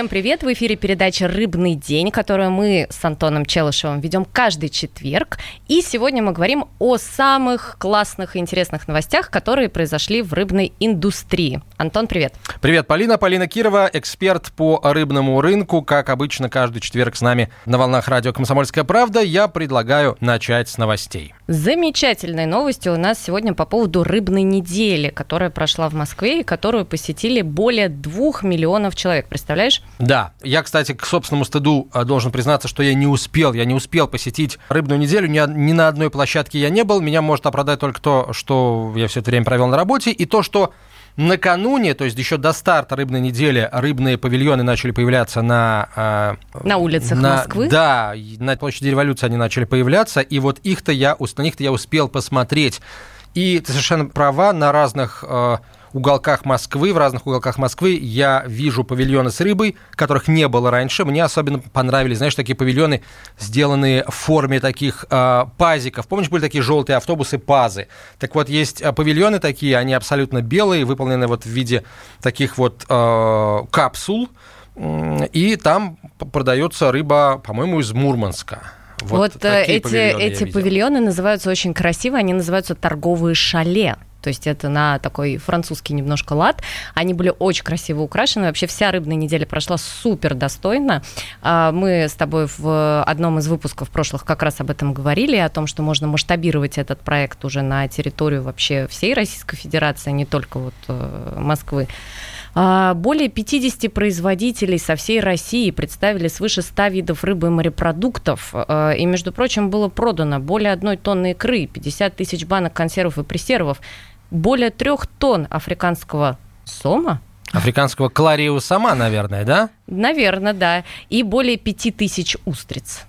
Всем привет! В эфире передача «Рыбный день», которую мы с Антоном Челышевым ведем каждый четверг. И сегодня мы говорим о самых классных и интересных новостях, которые произошли в рыбной индустрии. Антон, привет! Привет, Полина. Полина Кирова, эксперт по рыбному рынку. Как обычно, каждый четверг с нами на волнах радио «Комсомольская правда». Я предлагаю начать с новостей. Замечательные новости у нас сегодня по поводу рыбной недели, которая прошла в Москве и которую посетили более двух миллионов человек. Представляешь? Да. Я, кстати, к собственному стыду э, должен признаться, что я не успел. Я не успел посетить рыбную неделю. Ни, ни на одной площадке я не был. Меня может оправдать только то, что я все это время провел на работе, и то, что Накануне, то есть еще до старта рыбной недели, рыбные павильоны начали появляться на... Э, на улицах на, Москвы? Да, на площади революции они начали появляться, и вот их-то я, на них-то я успел посмотреть. И ты совершенно права, на разных... Э, уголках Москвы, в разных уголках Москвы я вижу павильоны с рыбой, которых не было раньше. Мне особенно понравились, знаешь, такие павильоны, сделанные в форме таких э, пазиков. Помнишь, были такие желтые автобусы пазы? Так вот, есть а, павильоны такие, они абсолютно белые, выполнены вот в виде таких вот э, капсул. И там продается рыба, по-моему, из Мурманска. Вот, вот э, эти, эти павильоны называются очень красиво, они называются торговые шале. То есть это на такой французский немножко лад. Они были очень красиво украшены. Вообще вся рыбная неделя прошла супер достойно. А, мы с тобой в одном из выпусков прошлых как раз об этом говорили, о том, что можно масштабировать этот проект уже на территорию вообще всей Российской Федерации, а не только вот э, Москвы. А, более 50 производителей со всей России представили свыше 100 видов рыбы и морепродуктов. А, и, между прочим, было продано более одной тонны икры, 50 тысяч банок консервов и пресервов, более трех тонн африканского сома, Африканского клариуса сама, наверное, да? Наверное, да. И более пяти тысяч устриц.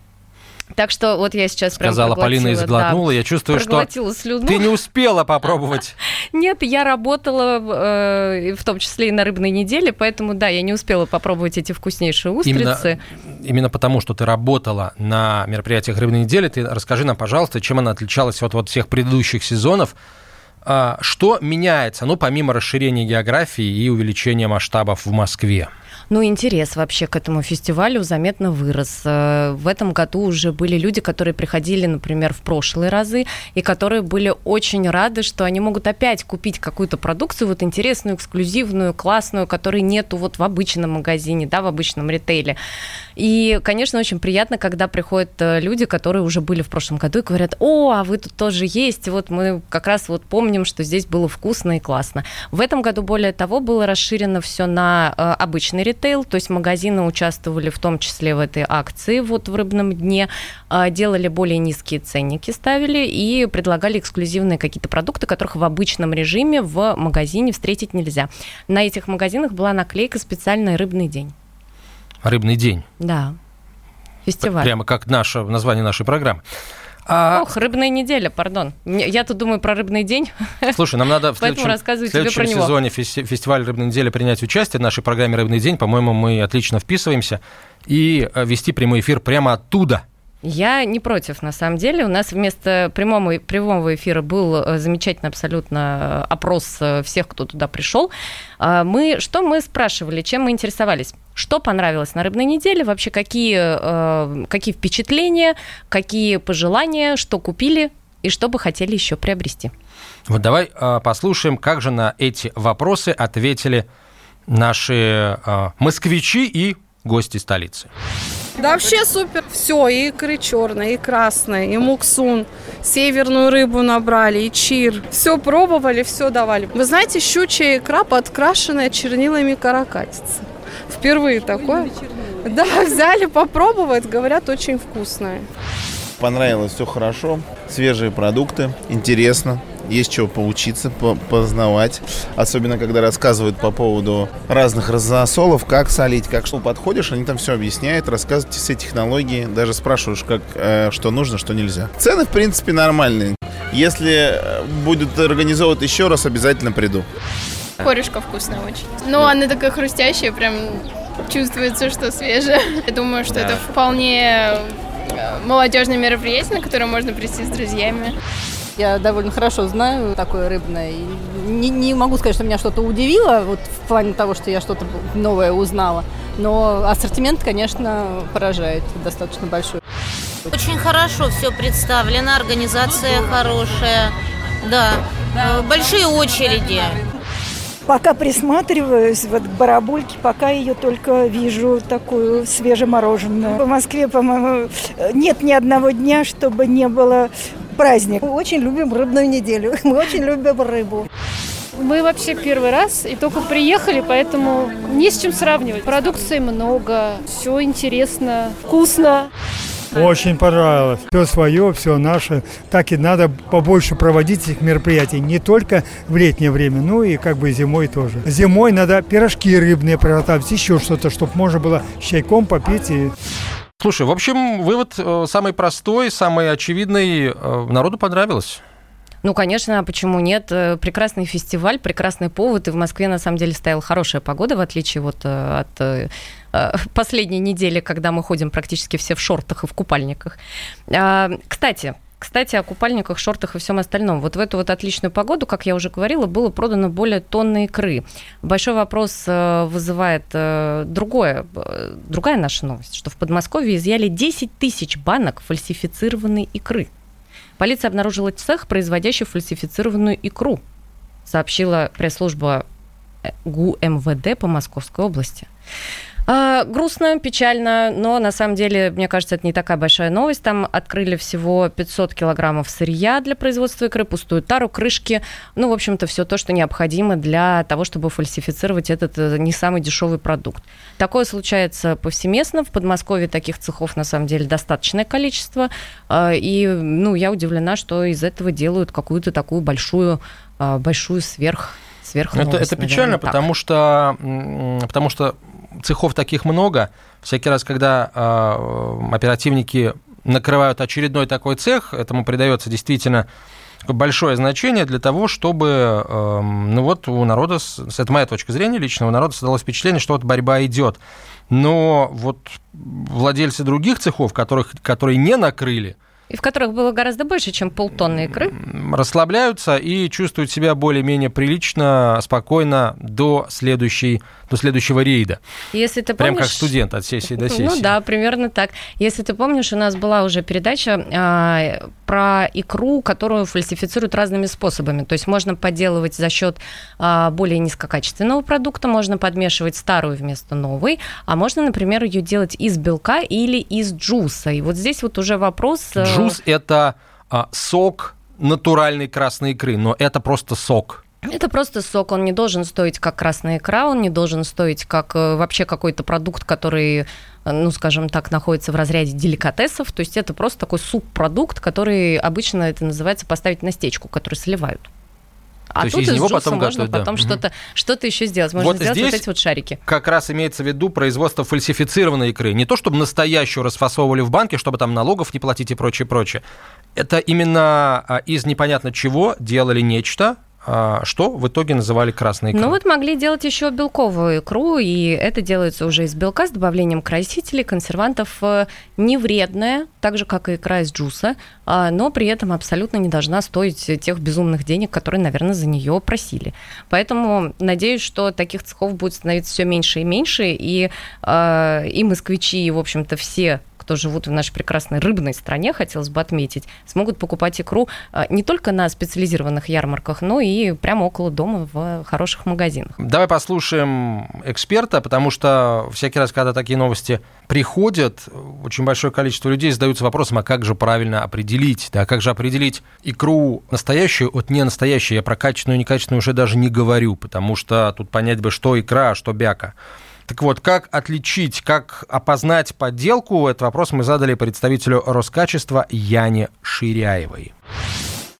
Так что вот я сейчас Сказала Полина и сглотнула. Да, я чувствую, что слюну. ты не успела попробовать. Нет, я работала э, в том числе и на рыбной неделе, поэтому да, я не успела попробовать эти вкуснейшие устрицы. Именно, именно потому, что ты работала на мероприятиях рыбной недели, ты расскажи нам, пожалуйста, чем она отличалась от вот всех предыдущих сезонов. А, что меняется, ну, помимо расширения географии и увеличения масштабов в Москве? Ну, интерес вообще к этому фестивалю заметно вырос. Э, в этом году уже были люди, которые приходили, например, в прошлые разы, и которые были очень рады, что они могут опять купить какую-то продукцию, вот интересную, эксклюзивную, классную, которой нету вот в обычном магазине, да, в обычном ритейле. И, конечно, очень приятно, когда приходят э, люди, которые уже были в прошлом году и говорят, о, а вы тут тоже есть, вот мы как раз вот помним, что здесь было вкусно и классно. В этом году, более того, было расширено все на э, обычный ритейл, то есть магазины участвовали в том числе в этой акции вот в рыбном дне, а, делали более низкие ценники, ставили и предлагали эксклюзивные какие-то продукты, которых в обычном режиме в магазине встретить нельзя. На этих магазинах была наклейка «Специальный рыбный день». Рыбный день? Да. Фестиваль. Прямо как наше название нашей программы. А... Ох, рыбная неделя, пардон. Я тут думаю про рыбный день. Слушай, нам надо в следующем, в следующем сезоне фести- фестиваля рыбной недели принять участие в нашей программе «Рыбный день». По-моему, мы отлично вписываемся. И э, вести прямой эфир прямо оттуда – я не против, на самом деле. У нас вместо прямого, прямого эфира был э, замечательный абсолютно э, опрос всех, кто туда пришел. А, мы, что мы спрашивали, чем мы интересовались? Что понравилось на рыбной неделе? Вообще, какие, какие впечатления, какие пожелания, что купили и что бы хотели еще приобрести? Вот давай послушаем, как же на эти вопросы ответили наши москвичи и гости столицы. Да вообще супер. Все, и икры черные, и красные, и муксун. Северную рыбу набрали, и чир. Все пробовали, все давали. Вы знаете, щучья икра, подкрашенная чернилами каракатицы. Впервые такое. Да, взяли попробовать, говорят, очень вкусная. Понравилось все хорошо, свежие продукты, интересно есть чего поучиться, познавать. Особенно, когда рассказывают по поводу разных разносолов, как солить, как что подходишь, они там все объясняют, рассказывают все технологии, даже спрашиваешь, как, э, что нужно, что нельзя. Цены, в принципе, нормальные. Если э, будет организовывать еще раз, обязательно приду. Корешка вкусная очень. Ну, она такая хрустящая, прям чувствуется, что свежая. Я думаю, что да. это вполне э, молодежное мероприятие, на которое можно прийти с друзьями. Я довольно хорошо знаю такое рыбное. И не, не могу сказать, что меня что-то удивило вот в плане того, что я что-то новое узнала. Но ассортимент, конечно, поражает достаточно большой. Очень хорошо все представлено, организация хорошая. Да, большие очереди. Пока присматриваюсь вот к барабульке, пока ее только вижу такую свежемороженую. В Москве, по-моему, нет ни одного дня, чтобы не было праздника. Мы очень любим рыбную неделю. Мы очень любим рыбу. Мы вообще первый раз и только приехали, поэтому не с чем сравнивать. Продукции много, все интересно, вкусно. Очень понравилось. Все свое, все наше. Так и надо побольше проводить этих мероприятий. Не только в летнее время, но и как бы зимой тоже. Зимой надо пирожки рыбные приготовить, еще что-то, чтобы можно было с чайком попить и Слушай, в общем, вывод э, самый простой, самый очевидный. Э, народу понравилось. Ну, конечно, почему нет? Э, прекрасный фестиваль, прекрасный повод. И в Москве, на самом деле, стояла хорошая погода, в отличие вот от последней недели, когда мы ходим практически все в шортах и в купальниках. А, кстати, кстати, о купальниках, шортах и всем остальном. Вот в эту вот отличную погоду, как я уже говорила, было продано более тонны икры. Большой вопрос э, вызывает э, другое, э, другая наша новость, что в Подмосковье изъяли 10 тысяч банок фальсифицированной икры. Полиция обнаружила цех, производящий фальсифицированную икру, сообщила пресс-служба ГУ МВД по Московской области. А, грустно, печально, но на самом деле, мне кажется, это не такая большая новость. Там открыли всего 500 килограммов сырья для производства икры, пустую тару, крышки. Ну, в общем-то, все то, что необходимо для того, чтобы фальсифицировать этот э, не самый дешевый продукт. Такое случается повсеместно. В Подмосковье таких цехов, на самом деле, достаточное количество. А, и, ну, я удивлена, что из этого делают какую-то такую большую, а, большую сверх сверх это, это печально, потому что, потому что цехов таких много. Всякий раз, когда э, оперативники накрывают очередной такой цех, этому придается действительно большое значение для того, чтобы, э, ну вот у народа, это моя точка зрения лично, у народа создалось впечатление, что вот борьба идет. Но вот владельцы других цехов, которых, которые не накрыли, и в которых было гораздо больше, чем полтонны икры. Расслабляются и чувствуют себя более-менее прилично, спокойно до, следующей, до следующего рейда. Если ты Прям помнишь... как студент от сессии до сессии. Ну да, примерно так. Если ты помнишь, у нас была уже передача а, про икру, которую фальсифицируют разными способами. То есть можно подделывать за счет а, более низкокачественного продукта, можно подмешивать старую вместо новой, а можно, например, ее делать из белка или из джуса. И вот здесь вот уже вопрос... Джус Джус – это а, сок натуральной красной икры, но это просто сок. Это просто сок, он не должен стоить как красная икра, он не должен стоить как э, вообще какой-то продукт, который, ну, скажем так, находится в разряде деликатесов. То есть это просто такой субпродукт, который обычно это называется поставить на стечку, который сливают. А То тут есть из него потом можно готовят, да. потом что-то, что-то еще сделать. Можно Вот сделать здесь вот эти вот шарики. Как раз имеется в виду производство фальсифицированной икры. Не то, чтобы настоящую расфасовывали в банке, чтобы там налогов не платить и прочее, прочее. Это именно а, из непонятно чего делали нечто, что в итоге называли красной икрой. Ну вот могли делать еще белковую икру, и это делается уже из белка с добавлением красителей, консервантов, э, не вредная, так же, как и икра из джуса, а, но при этом абсолютно не должна стоить тех безумных денег, которые, наверное, за нее просили. Поэтому надеюсь, что таких цехов будет становиться все меньше и меньше, и, а, и москвичи, и, в общем-то, все кто живут в нашей прекрасной рыбной стране, хотелось бы отметить, смогут покупать икру а, не только на специализированных ярмарках, но и прямо около дома в хороших магазинах. Давай послушаем эксперта, потому что всякий раз, когда такие новости приходят, очень большое количество людей задаются вопросом, а как же правильно определить, да, как же определить икру настоящую от не настоящей. Я про качественную и некачественную уже даже не говорю, потому что тут понять бы, что икра, а что бяка. Так вот, как отличить, как опознать подделку, этот вопрос мы задали представителю Роскачества Яне Ширяевой.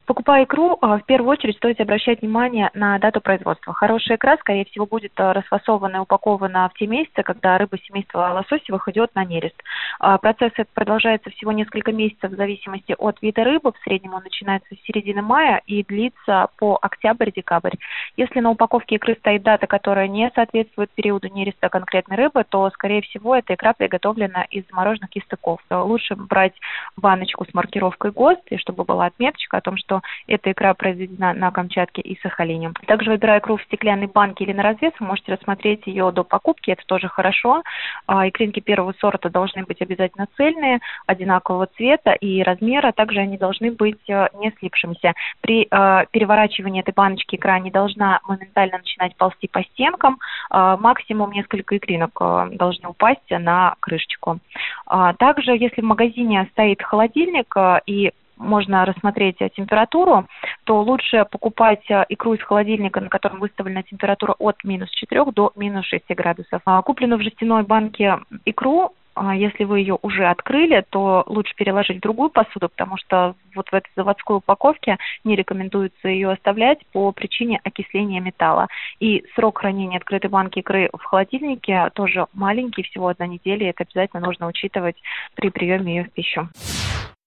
Покупая икру, а, в первую очередь стоит обращать внимание на дату производства. Хорошая икра, скорее всего, будет а, расфасована и упакована в те месяцы, когда рыба семейства лососевых идет на нерест. А, процесс этот продолжается всего несколько месяцев в зависимости от вида рыбы. В среднем он начинается с середины мая и длится по октябрь-декабрь. Если на упаковке икры стоит дата, которая не соответствует периоду нереста конкретной рыбы, то, скорее всего, эта икра приготовлена из замороженных кистыков. Лучше брать баночку с маркировкой ГОСТ, и чтобы была отметочка о том, что эта икра произведена на Камчатке и Сахалине. Также выбирая икру в стеклянной банке или на развес, вы можете рассмотреть ее до покупки, это тоже хорошо. А, икринки первого сорта должны быть обязательно цельные, одинакового цвета и размера, также они должны быть э, не слипшимися. При э, переворачивании этой баночки икра не должна моментально начинать ползти по стенкам, э, максимум несколько икринок э, должны упасть на крышечку. А, также, если в магазине стоит холодильник и можно рассмотреть температуру, то лучше покупать икру из холодильника, на котором выставлена температура от минус 4 до минус 6 градусов. А купленную в жестяной банке икру а если вы ее уже открыли, то лучше переложить в другую посуду, потому что вот в этой заводской упаковке не рекомендуется ее оставлять по причине окисления металла. И срок хранения открытой банки икры в холодильнике тоже маленький, всего одна неделя, и это обязательно нужно учитывать при приеме ее в пищу.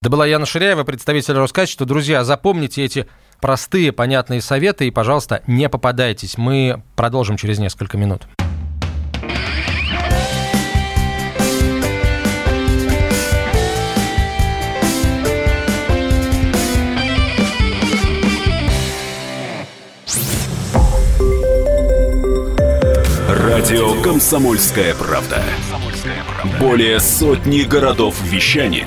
Это была Яна Ширяева, представитель Роскачества. Друзья, запомните эти простые, понятные советы и, пожалуйста, не попадайтесь. Мы продолжим через несколько минут. Радио «Комсомольская правда». Более сотни городов вещания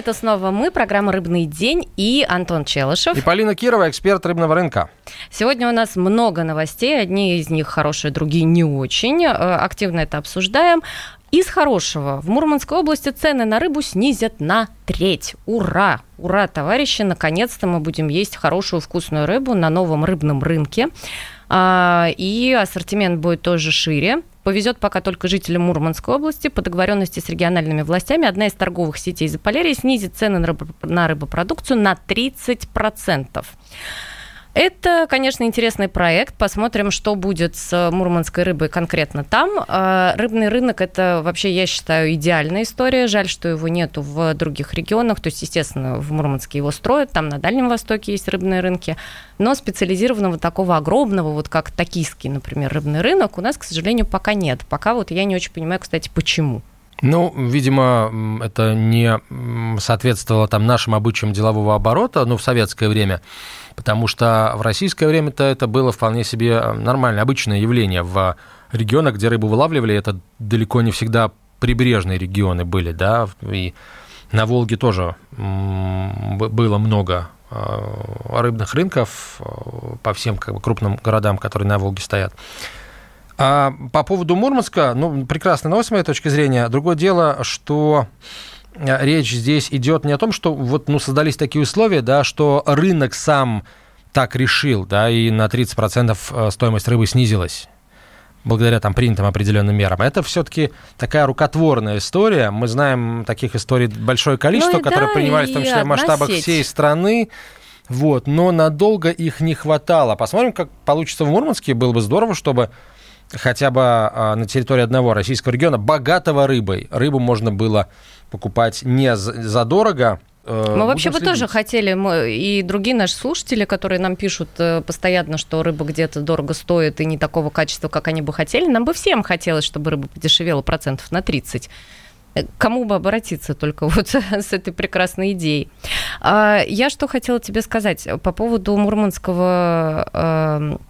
Это снова мы, программа «Рыбный день» и Антон Челышев. И Полина Кирова, эксперт рыбного рынка. Сегодня у нас много новостей, одни из них хорошие, другие не очень. Э, активно это обсуждаем. Из хорошего. В Мурманской области цены на рыбу снизят на треть. Ура! Ура, товарищи! Наконец-то мы будем есть хорошую вкусную рыбу на новом рыбном рынке. А, и ассортимент будет тоже шире. Повезет пока только жителям Мурманской области. По договоренности с региональными властями одна из торговых сетей Заполярья снизит цены на рыбопродукцию на 30%. Это, конечно, интересный проект. Посмотрим, что будет с мурманской рыбой конкретно там. А, рыбный рынок – это вообще, я считаю, идеальная история. Жаль, что его нету в других регионах. То есть, естественно, в Мурманске его строят, там на Дальнем Востоке есть рыбные рынки. Но специализированного такого огромного, вот как токийский, например, рыбный рынок у нас, к сожалению, пока нет. Пока вот я не очень понимаю, кстати, почему. Ну, видимо, это не соответствовало там нашим обычаям делового оборота, ну, в советское время, потому что в российское время-то это было вполне себе нормальное, обычное явление. В регионах, где рыбу вылавливали, это далеко не всегда прибрежные регионы были, да, и на Волге тоже было много а, рыбных рынков а, по всем как бы, крупным городам, которые на Волге стоят. А по поводу Мурманска, ну, прекрасная новость с моей точки зрения. Другое дело, что э, речь здесь идет не о том, что вот, ну, создались такие условия, да, что рынок сам так решил, да, и на 30% э, стоимость рыбы снизилась благодаря там принятым определенным мерам. Это все-таки такая рукотворная история. Мы знаем таких историй большое количество, ну, которые да, принимались в том числе в масштабах сеть. всей страны. Вот, но надолго их не хватало. Посмотрим, как получится в Мурманске. Было бы здорово, чтобы хотя бы а, на территории одного российского региона, богатого рыбой. Рыбу можно было покупать не задорого, э, мы вообще бы тоже хотели, мы, и другие наши слушатели, которые нам пишут э, постоянно, что рыба где-то дорого стоит и не такого качества, как они бы хотели, нам бы всем хотелось, чтобы рыба подешевела процентов на 30 э, кому бы обратиться только вот с этой прекрасной идеей. А, я что хотела тебе сказать по поводу мурманского эм,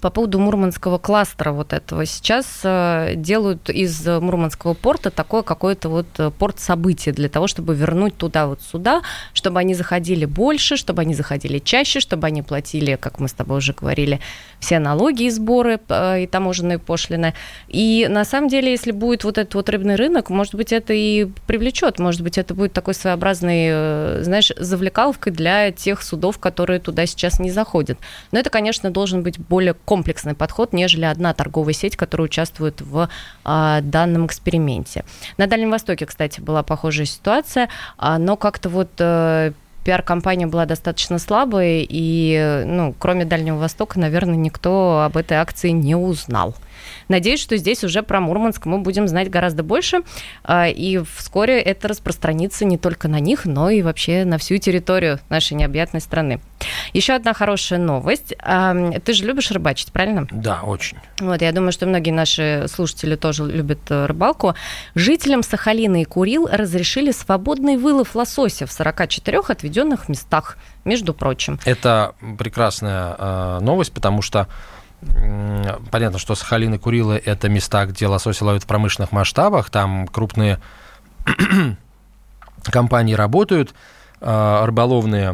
по поводу мурманского кластера вот этого. Сейчас э, делают из мурманского порта такое какое-то вот э, порт события для того, чтобы вернуть туда вот сюда, чтобы они заходили больше, чтобы они заходили чаще, чтобы они платили, как мы с тобой уже говорили, все налоги и сборы э, и таможенные пошлины. И на самом деле, если будет вот этот вот рыбный рынок, может быть, это и привлечет, может быть, это будет такой своеобразный, знаешь, завлекаловкой для тех судов, которые туда сейчас не заходят. Но это, конечно, должен быть более комплексный подход, нежели одна торговая сеть, которая участвует в а, данном эксперименте. На Дальнем Востоке, кстати, была похожая ситуация, а, но как-то вот э, пиар-компания была достаточно слабой, и, ну, кроме Дальнего Востока, наверное, никто об этой акции не узнал. Надеюсь, что здесь уже про Мурманск мы будем знать гораздо больше, а, и вскоре это распространится не только на них, но и вообще на всю территорию нашей необъятной страны. Еще одна хорошая новость. Ты же любишь рыбачить, правильно? Да, очень. Вот, я думаю, что многие наши слушатели тоже любят э, рыбалку. Жителям Сахалина и Курил разрешили свободный вылов лосося в 44 отведенных местах, между прочим. Это прекрасная э, новость, потому что понятно, что Сахалин и Курилы – это места, где лосося ловят в промышленных масштабах, там крупные компании работают, а, рыболовные,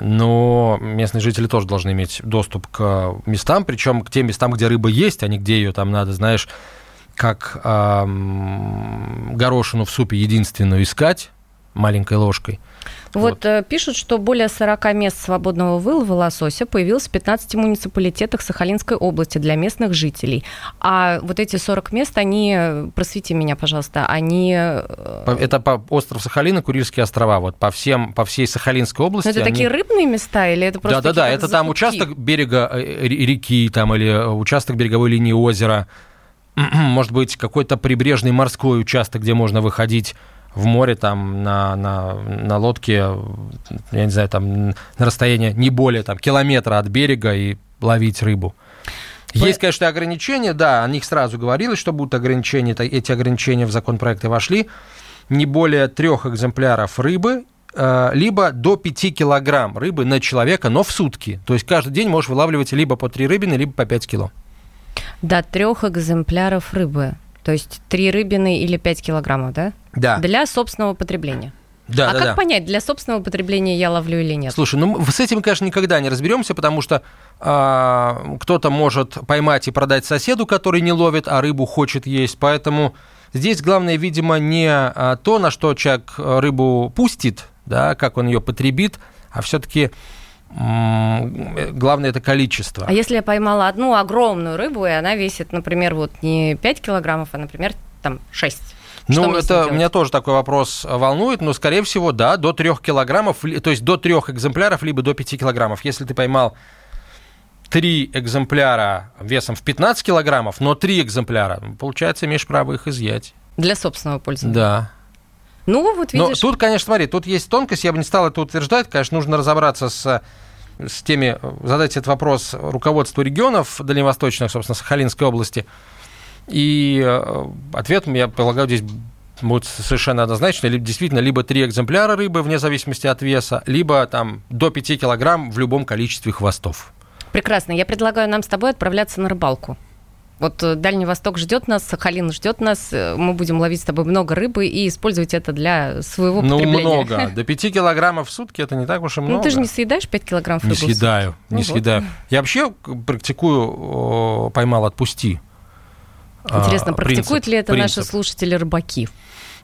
но местные жители тоже должны иметь доступ к местам, причем к тем местам, где рыба есть, а не где ее там надо, знаешь, как э, горошину в супе единственную искать маленькой ложкой. Вот, вот э, пишут, что более 40 мест свободного вылова лосося появилось в 15 муниципалитетах Сахалинской области для местных жителей. А вот эти 40 мест, они, просвети меня, пожалуйста, они... Э, это по остров Сахалина, Курильские острова, вот по всем, по всей Сахалинской области. Но это они... такие рыбные места или это просто... Да-да-да, это там участок берега э, реки там или участок береговой линии озера, может быть, какой-то прибрежный морской участок, где можно выходить в море там на, на, на лодке, я не знаю, там на расстояние не более там, километра от берега и ловить рыбу. Есть, конечно, ограничения, да, о них сразу говорилось, что будут ограничения, эти ограничения в законопроекты вошли. Не более трех экземпляров рыбы, э, либо до 5 килограмм рыбы на человека, но в сутки. То есть каждый день можешь вылавливать либо по 3 рыбины, либо по 5 кило. До трех экземпляров рыбы. То есть 3 рыбины или 5 килограммов, да? Да. Для собственного потребления. Да, а да, как да. понять, для собственного потребления я ловлю или нет? Слушай, ну с этим, конечно, никогда не разберемся, потому что а, кто-то может поймать и продать соседу, который не ловит, а рыбу хочет есть. Поэтому здесь главное, видимо, не а, то, на что человек рыбу пустит, да, как он ее потребит, а все-таки главное это количество. А если я поймала одну огромную рыбу, и она весит, например, вот не 5 килограммов, а, например, там 6? Что ну, это меня тоже такой вопрос волнует, но, скорее всего, да, до 3 килограммов, то есть до 3 экземпляров, либо до 5 килограммов. Если ты поймал 3 экземпляра весом в 15 килограммов, но 3 экземпляра, получается, имеешь право их изъять. Для собственного пользования? Да. Ну, вот видишь. Но тут, конечно, смотри, тут есть тонкость, я бы не стал это утверждать, конечно, нужно разобраться с с теми, задать этот вопрос руководству регионов дальневосточных, собственно, Сахалинской области. И э, ответ, я полагаю, здесь будет совершенно однозначно, либо действительно либо три экземпляра рыбы, вне зависимости от веса, либо там до 5 килограмм в любом количестве хвостов. Прекрасно. Я предлагаю нам с тобой отправляться на рыбалку. Вот э, Дальний Восток ждет нас, Сахалин ждет нас. Э, мы будем ловить с тобой много рыбы и использовать это для своего ну, потребления. Ну, много. До 5 килограммов в сутки это не так уж и много. Ну, ты же не съедаешь 5 килограммов рыбы? Не съедаю, не ну, съедаю. Вот. Я вообще практикую поймал, отпусти. Интересно, а, практикуют принцип, ли это принцип. наши слушатели рыбаки?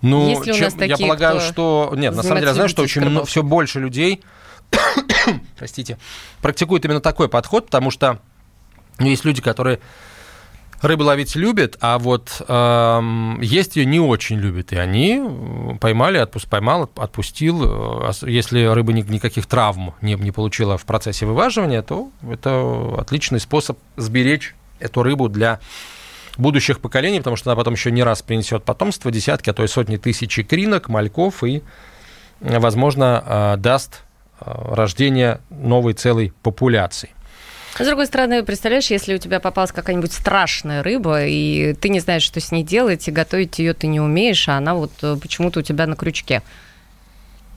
Ну, Есть ли у нас такие, я полагаю, что... Нет, на самом деле, я знаю, что очень много, все больше людей, простите, практикуют именно такой подход, потому что ну, есть люди, которые рыбу ловить любят, а вот э, есть ее не очень любят. И они поймали, отпуск, поймал, отпустил. Э, если рыба ни, никаких травм не, не получила в процессе вываживания, то это отличный способ сберечь эту рыбу для будущих поколений, потому что она потом еще не раз принесет потомство, десятки, а то и сотни тысяч кринок, мальков и, возможно, э, даст э, рождение новой целой популяции. С другой стороны, представляешь, если у тебя попалась какая-нибудь страшная рыба, и ты не знаешь, что с ней делать, и готовить ее ты не умеешь, а она вот э, почему-то у тебя на крючке.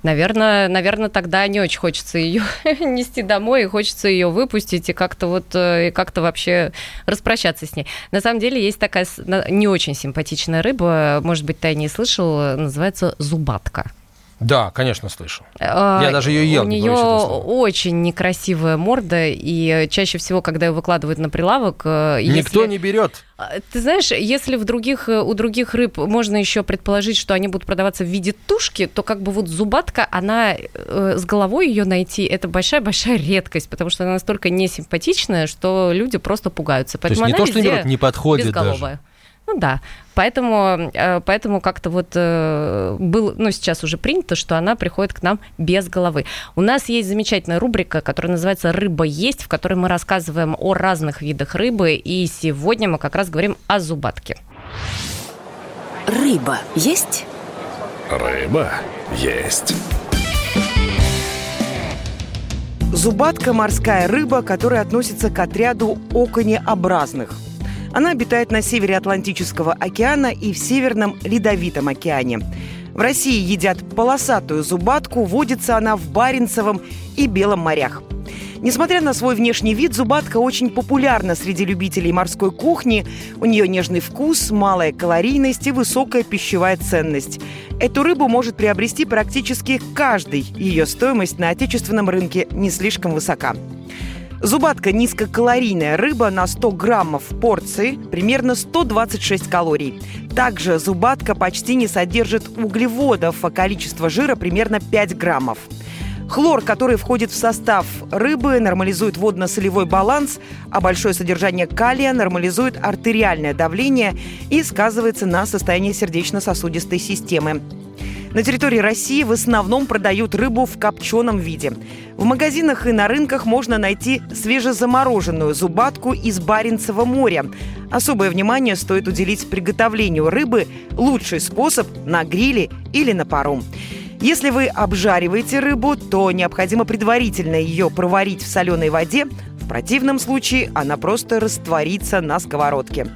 Наверное, наверное, тогда не очень хочется ее нести домой, и хочется ее выпустить и как-то вот э, и как-то вообще распрощаться с ней. На самом деле есть такая не очень симпатичная рыба, может быть, ты о ней слышал, называется зубатка. Да, конечно, слышал. А, Я даже ее ел. У не нее очень некрасивая морда, и чаще всего, когда ее выкладывают на прилавок, э, Никто если- не берет. А, Ты знаешь, если в других, э, у других рыб можно еще предположить, что они будут продаваться в виде тушки, то как бы вот зубатка, она э, с головой ее найти, это большая-большая редкость, потому что она настолько несимпатичная, что люди просто пугаются. То есть Поэтому не то, что не берут, не подходит даже. Ну да, поэтому, э, поэтому как-то вот э, был, ну сейчас уже принято, что она приходит к нам без головы. У нас есть замечательная рубрика, которая называется «Рыба есть», в которой мы рассказываем о разных видах рыбы, и сегодня мы как раз говорим о зубатке. Рыба есть? Рыба есть. Зубатка – морская рыба, которая относится к отряду оконеобразных. Она обитает на севере Атлантического океана и в Северном Ледовитом океане. В России едят полосатую зубатку, водится она в Баренцевом и Белом морях. Несмотря на свой внешний вид, зубатка очень популярна среди любителей морской кухни. У нее нежный вкус, малая калорийность и высокая пищевая ценность. Эту рыбу может приобрести практически каждый. Ее стоимость на отечественном рынке не слишком высока. Зубатка – низкокалорийная рыба на 100 граммов порции, примерно 126 калорий. Также зубатка почти не содержит углеводов, а количество жира примерно 5 граммов. Хлор, который входит в состав рыбы, нормализует водно-солевой баланс, а большое содержание калия нормализует артериальное давление и сказывается на состоянии сердечно-сосудистой системы. На территории России в основном продают рыбу в копченом виде. В магазинах и на рынках можно найти свежезамороженную зубатку из Баренцева моря. Особое внимание стоит уделить приготовлению рыбы. Лучший способ – на гриле или на пару. Если вы обжариваете рыбу, то необходимо предварительно ее проварить в соленой воде. В противном случае она просто растворится на сковородке.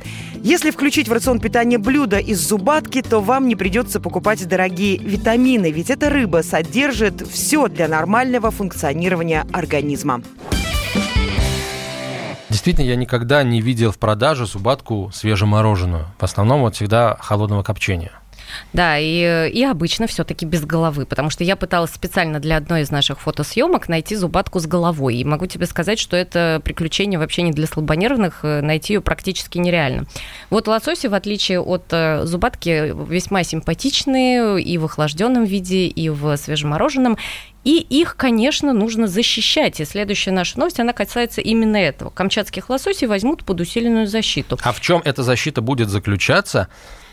Если включить в рацион питания блюда из зубатки, то вам не придется покупать дорогие витамины, ведь эта рыба содержит все для нормального функционирования организма. Действительно, я никогда не видел в продаже зубатку свежемороженую. В основном вот всегда холодного копчения. Да, и, и обычно все-таки без головы, потому что я пыталась специально для одной из наших фотосъемок найти зубатку с головой. И могу тебе сказать, что это приключение вообще не для слабонервных, э, найти ее практически нереально. Вот лососи, в отличие от э, зубатки, весьма симпатичные и в охлажденном виде, и в свежемороженом. И их, конечно, нужно защищать. И следующая наша новость, она касается именно этого. Камчатских лососей возьмут под усиленную защиту. А в чем эта защита будет заключаться?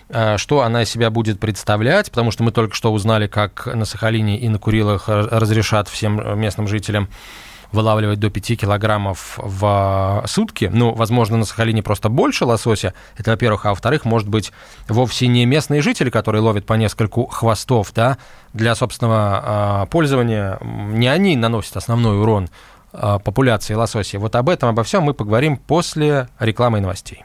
Э, Что она из себя будет представлять? Потому что мы только что узнали, как на Сахалине и на Курилах разрешат всем местным жителям вылавливать до 5 килограммов в сутки. Ну, возможно, на Сахалине просто больше лосося. Это, во-первых. А во-вторых, может быть, вовсе не местные жители, которые ловят по нескольку хвостов, да, для собственного э, пользования. Не они наносят основной урон э, популяции лосося. Вот об этом, обо всем мы поговорим после рекламы и новостей.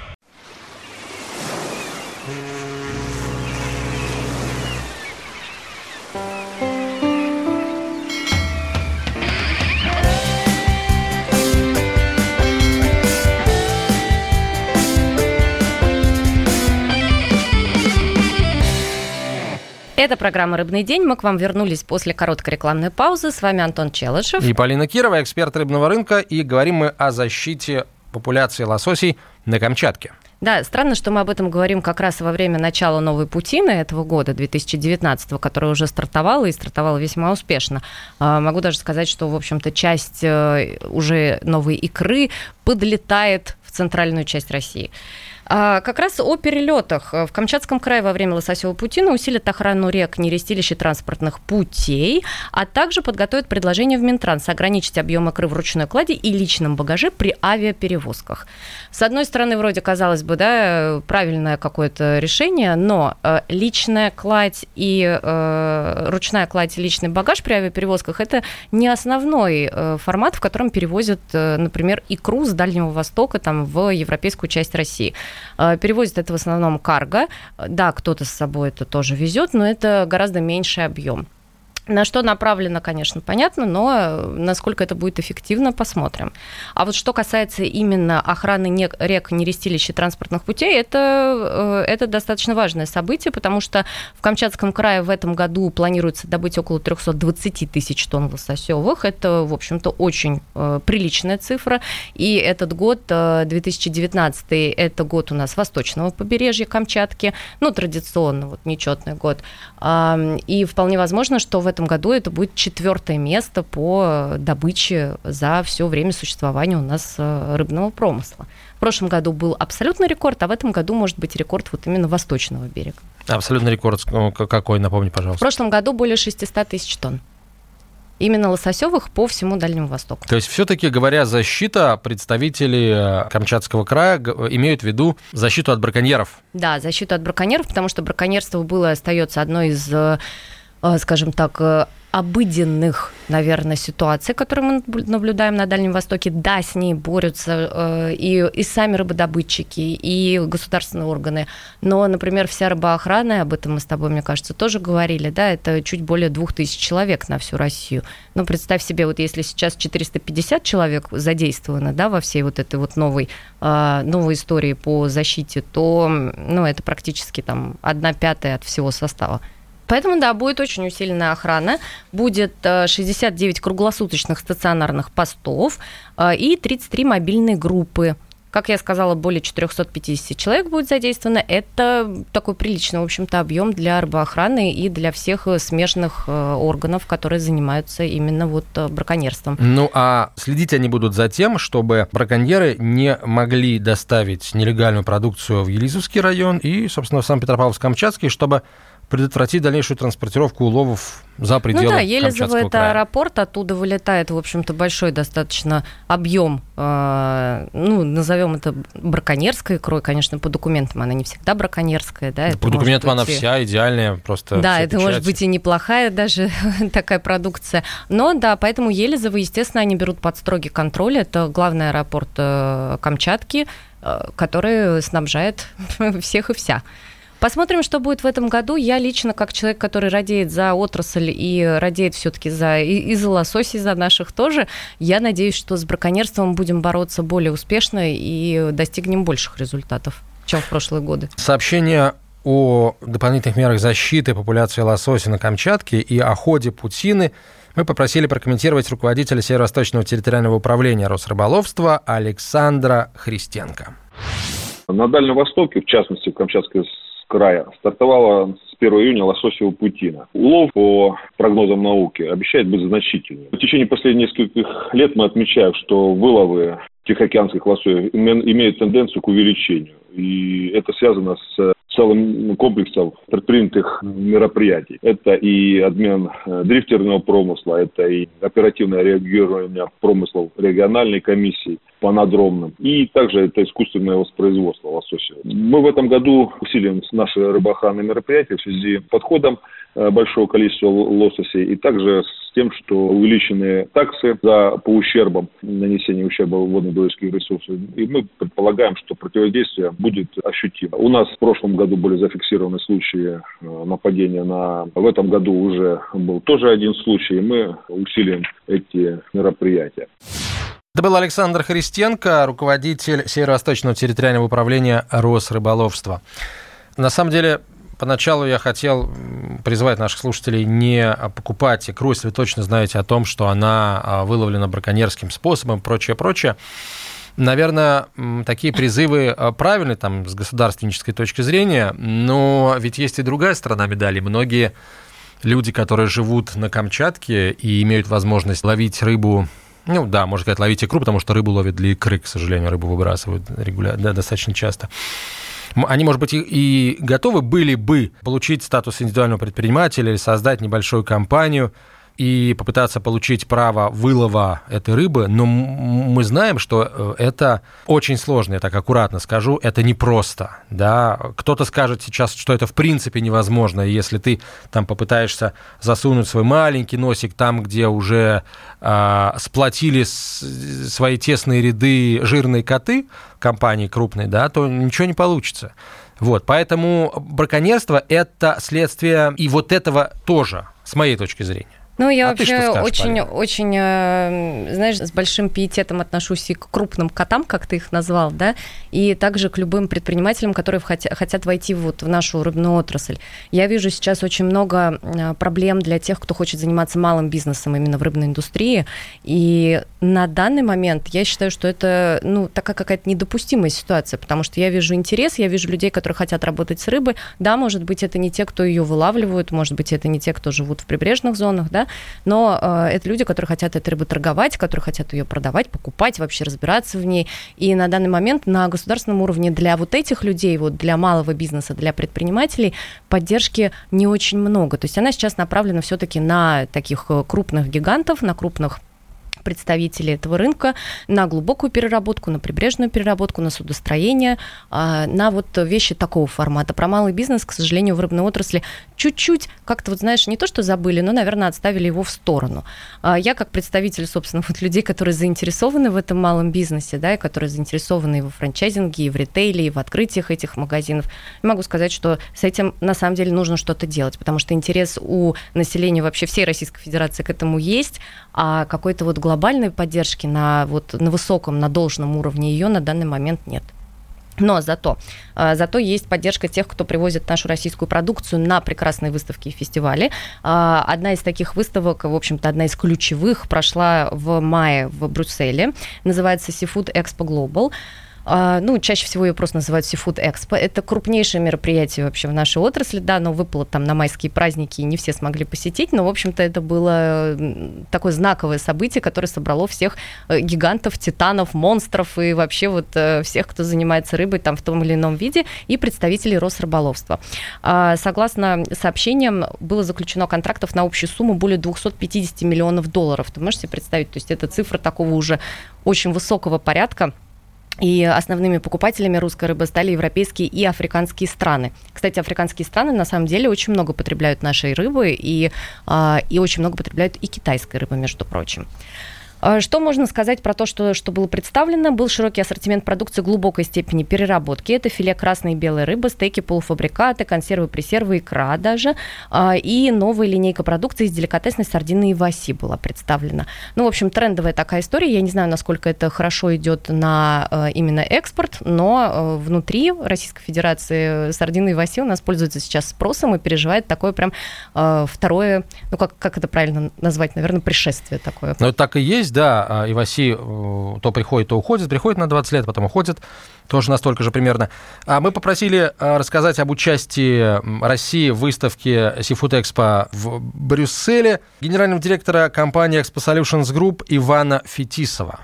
Это программа «Рыбный день». Мы к вам вернулись после короткой рекламной паузы. С вами Антон Челышев. И Полина Кирова, эксперт рыбного рынка. И говорим мы о защите популяции лососей на Камчатке. Да, странно, что мы об этом говорим как раз во время начала новой путины этого года, 2019, которая уже стартовала и стартовала весьма успешно. А, Могу даже сказать, что, в общем-то, часть э, уже новой икры подлетает в центральную часть России. А, как раз о перелетах. В Камчатском крае во время лососевого путина усилят охрану рек, нерестилищ и транспортных путей, а также подготовят предложение в Минтранс ограничить объем икры в ручной кладе и личном багаже при авиаперевозках. С одной стороны, вроде казалось бы, да, правильное какое-то решение, но э, личная кладь и э, ручная кладь и личный багаж при авиаперевозках – это не основной э, формат, в котором перевозят, э, например, икру с Дальнего Востока там, в европейскую часть России. Э, перевозят это в основном карго. Да, кто-то с собой это тоже везет, но это гораздо меньший объем. На что направлено, конечно, понятно, но э, насколько это будет эффективно, посмотрим. А вот что касается именно охраны рек, нерестилищ и транспортных путей, это, э, это достаточно важное событие, потому что в Камчатском крае в этом году планируется добыть около 320 тысяч тонн лососевых. Это, в общем-то, очень э, приличная цифра. И этот год, 2019, это год у нас восточного побережья Камчатки, ну, традиционно, вот, нечетный год. И вполне возможно, что в этом году это будет четвертое место по добыче за все время существования у нас э, рыбного промысла. В прошлом году был абсолютный рекорд, а в этом году может быть рекорд вот именно восточного берега. Абсолютный рекорд какой, напомни, пожалуйста. В прошлом году более 600 тысяч тонн именно лососевых по всему Дальнему Востоку. То есть все-таки, говоря защита, представители э, Камчатского края имеют в виду защиту от браконьеров? Да, защиту от браконьеров, потому что браконьерство было и остается одной из э, Э, скажем так, обыденных, наверное, ситуаций, которые мы наблюдаем на Дальнем Востоке. Да, с ней борются э, и, и сами рыбодобытчики, и государственные органы. Но, например, вся рыбоохрана, об этом мы с тобой, мне кажется, тоже говорили, да, это чуть более двух тысяч человек на всю Россию. Ну, представь себе, вот если сейчас 450 человек задействовано, да, во всей вот этой вот новой, новой истории по защите, то, ну, это практически там одна пятая от всего состава. Поэтому, да, будет очень усиленная охрана. Будет 69 э, круглосуточных стационарных постов э, и 33 мобильные группы. Как я сказала, более 450 человек будет задействовано. Это такой приличный, в общем-то, объем для рыбоохраны и для всех э, смежных органов, которые занимаются именно вот браконьерством. Ну, а следить они будут за тем, чтобы браконьеры не могли доставить нелегальную продукцию в Елизовский район и, собственно, в Санкт-Петропавловск-Камчатский, чтобы предотвратить дальнейшую транспортировку уловов за пределы Ну да, Елизово это края. аэропорт, оттуда вылетает, в общем-то, большой достаточно объем, э, ну, назовем это браконьерской икрой, конечно, по документам она не всегда браконьерская, да. По документам быть... она вся идеальная, просто Да, это печать. может быть и неплохая даже такая продукция, но да, поэтому Елизово, естественно, они берут под строгий контроль, это главный аэропорт э, Камчатки, э, который снабжает всех и вся. Посмотрим, что будет в этом году. Я лично, как человек, который радеет за отрасль и радеет все-таки за, и, и за лососей, за наших тоже, я надеюсь, что с браконьерством будем бороться более успешно и достигнем больших результатов, чем в прошлые годы. Сообщение о дополнительных мерах защиты популяции лосося на Камчатке и о ходе путины мы попросили прокомментировать руководителя Северо-Восточного территориального управления Росрыболовства Александра Христенко. На Дальнем Востоке, в частности в Камчатской края стартовала с 1 июня лососевого путина. Улов, по прогнозам науки, обещает быть значительным. В течение последних нескольких лет мы отмечаем, что выловы тихоокеанских лососев имеют тенденцию к увеличению. И это связано с целым комплексом предпринятых мероприятий. Это и обмен э, дрифтерного промысла, это и оперативное реагирование промыслов региональной комиссии по анадромным, и также это искусственное воспроизводство лосося. Мы в этом году усилим наши рыбоохранные мероприятия в связи с подходом э, большого количества лососей и также с тем, что увеличены таксы за, по ущербам, нанесения ущерба водно-биологических ресурсов. И мы предполагаем, что противодействие будет ощутимо. У нас в прошлом году были зафиксированы случаи э, нападения на... В этом году уже был тоже один случай, и мы усилим эти мероприятия. Это был Александр Христенко, руководитель Северо-Восточного территориального управления Росрыболовства. На самом деле, поначалу я хотел призвать наших слушателей не покупать икру, если вы точно знаете о том, что она а, выловлена браконьерским способом, прочее, прочее. Наверное, такие призывы а, правильны там, с государственнической точки зрения, но ведь есть и другая сторона медали. Многие люди, которые живут на Камчатке и имеют возможность ловить рыбу Ну да, можно сказать, ловить икру, потому что рыбу ловят для икры, к сожалению, рыбу выбрасывают регулярно, да, достаточно часто. Они, может быть, и готовы были бы получить статус индивидуального предпринимателя или создать небольшую компанию – и попытаться получить право вылова этой рыбы, но мы знаем, что э, это очень сложно, я так аккуратно скажу, это непросто, да, кто-то скажет сейчас, что это в принципе невозможно, если ты там попытаешься засунуть свой маленький носик там, где уже э, сплотили свои тесные ряды жирные коты компании крупной, да, то ничего не получится. Вот, поэтому браконьерство – это следствие и вот этого тоже, с моей точки зрения. Ну, я а вообще очень, очень, э, знаешь, с большим пиететом отношусь и к крупным котам, как ты их назвал, да, и также к любым предпринимателям, которые хотят, хотят войти вот в нашу рыбную отрасль. Я вижу сейчас очень много э, проблем для тех, кто хочет заниматься малым бизнесом именно в рыбной индустрии, и на данный момент я считаю, что это, ну, такая какая-то недопустимая ситуация, потому что я вижу интерес, я вижу людей, которые хотят работать с рыбой, да, может быть, это не те, кто ее вылавливают, может быть, это не те, кто живут в прибрежных зонах, да, но э, это люди, которые хотят этой рыбой торговать, которые хотят ее продавать, покупать, вообще разбираться в ней. И на данный момент на государственном уровне для вот этих людей, вот для малого бизнеса, для предпринимателей поддержки не очень много. То есть она сейчас направлена все-таки на таких э, крупных гигантов, на крупных представителей этого рынка на глубокую переработку, на прибрежную переработку, на судостроение, а, на вот вещи такого формата. Про малый бизнес, к сожалению, в рыбной отрасли чуть-чуть как-то, вот знаешь, не то, что забыли, но, наверное, отставили его в сторону. А, я как представитель, собственно, вот людей, которые заинтересованы в этом малом бизнесе, да, и которые заинтересованы и во франчайзинге, и в ритейле, и в открытиях этих магазинов, могу сказать, что с этим на самом деле нужно что-то делать, потому что интерес у населения вообще всей Российской Федерации к этому есть, а какой-то вот глобальной поддержки на, вот, на высоком, на должном уровне ее на данный момент нет. Но зато, а, зато есть поддержка тех, кто привозит нашу российскую продукцию на прекрасные выставки и фестивали. А, одна из таких выставок, в общем-то, одна из ключевых, прошла в мае в Брюсселе. Называется Seafood Expo Global. А, ну, чаще всего ее просто называют Seafood Expo. Это крупнейшее мероприятие вообще в нашей отрасли, да, но выпало там на майские праздники, и не все смогли посетить, но, в общем-то, это было такое знаковое событие, которое собрало всех э, гигантов, титанов, монстров и вообще вот э, всех, кто занимается рыбой там в том или ином виде, и представителей Росрыболовства. А, согласно сообщениям, было заключено контрактов на общую сумму более 250 миллионов долларов. Ты можешь себе представить, то есть это цифра такого уже очень высокого порядка, и основными покупателями русской рыбы стали европейские и африканские страны. Кстати, африканские страны на самом деле очень много потребляют нашей рыбы и, а, и очень много потребляют и китайской рыбы, между прочим. А, что можно сказать про то, что, что было представлено? Был широкий ассортимент продукции глубокой степени переработки. Это филе красной и белой рыбы, стейки, полуфабрикаты, консервы, пресервы, икра даже. А, и новая линейка продукции из деликатесной сардины и васи была представлена. Ну, в общем, трендовая такая история. Я не знаю, насколько это хорошо идет на а, именно экспорт, но внутри Российской Федерации сардины и васи у нас пользуются сейчас спросом и переживает такое прям второе, ну, как, как это правильно назвать, наверное, пришествие такое. Ну, так и есть есть, да, а, Иваси э, то приходит, то уходит, приходит на 20 лет, потом уходит, тоже настолько же примерно. А мы попросили э, рассказать об участии России в выставке Seafood Expo в Брюсселе генерального директора компании Expo Solutions Group Ивана Фетисова.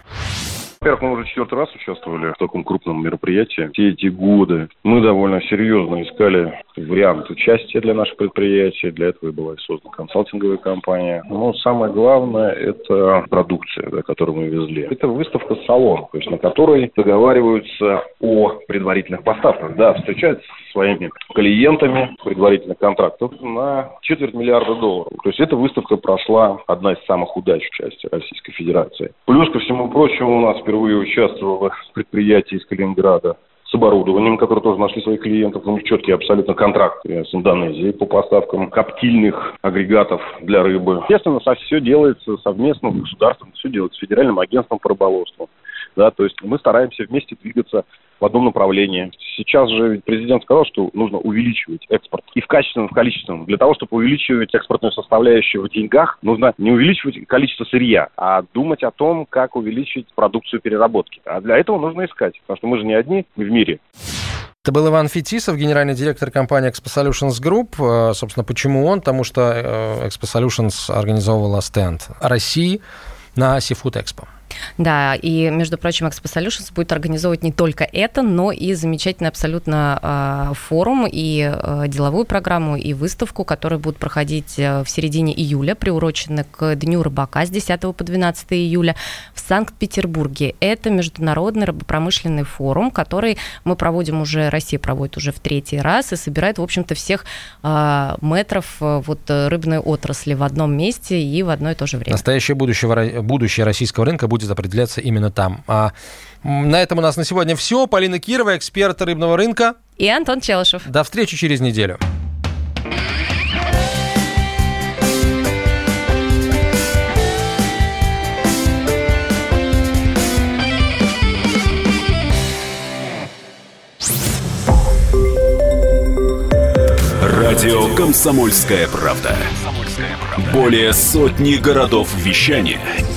Во-первых, мы уже четвертый раз участвовали в таком крупном мероприятии. Все эти годы мы довольно серьезно искали вариант участия для нашего предприятия. Для этого и была создана консалтинговая компания. Но самое главное – это продукция, да, которую мы везли. Это выставка-салон, то есть на которой договариваются о предварительных поставках. Да, встречаются со своими клиентами предварительных контрактов на четверть миллиарда долларов. То есть эта выставка прошла одна из самых удачных частей Российской Федерации. Плюс ко всему прочему у нас впервые участвовало предприятие из Калининграда с оборудованием, которые тоже нашли своих клиентов. У них четкие абсолютно контракты с Индонезией по поставкам коптильных агрегатов для рыбы. Естественно, все делается совместно с государством, все делается с федеральным агентством по рыболовству. Да, то есть мы стараемся вместе двигаться в одном направлении. Сейчас же президент сказал, что нужно увеличивать экспорт и в качественном, и в количественном. Для того, чтобы увеличивать экспортную составляющую в деньгах, нужно не увеличивать количество сырья, а думать о том, как увеличить продукцию переработки. А для этого нужно искать, потому что мы же не одни в мире. Это был Иван Фетисов, генеральный директор компании Expo Solutions Group. Э, собственно, почему он? Потому что э, Expo Solutions организовывала стенд России на Seafood Expo. Да, и, между прочим, Expo Solutions будет организовывать не только это, но и замечательный абсолютно э, форум и э, деловую программу, и выставку, которые будут проходить э, в середине июля, приурочены к Дню рыбака с 10 по 12 июля в Санкт-Петербурге. Это международный рыбопромышленный форум, который мы проводим уже, Россия проводит уже в третий раз и собирает, в общем-то, всех э, метров э, вот рыбной отрасли в одном месте и в одно и то же время. Настоящее будущее, будущее российского рынка будет определяться именно там. А на этом у нас на сегодня все. Полина Кирова, эксперт рыбного рынка. И Антон Челышев. До встречи через неделю. Радио «Комсомольская правда». Более сотни городов вещания –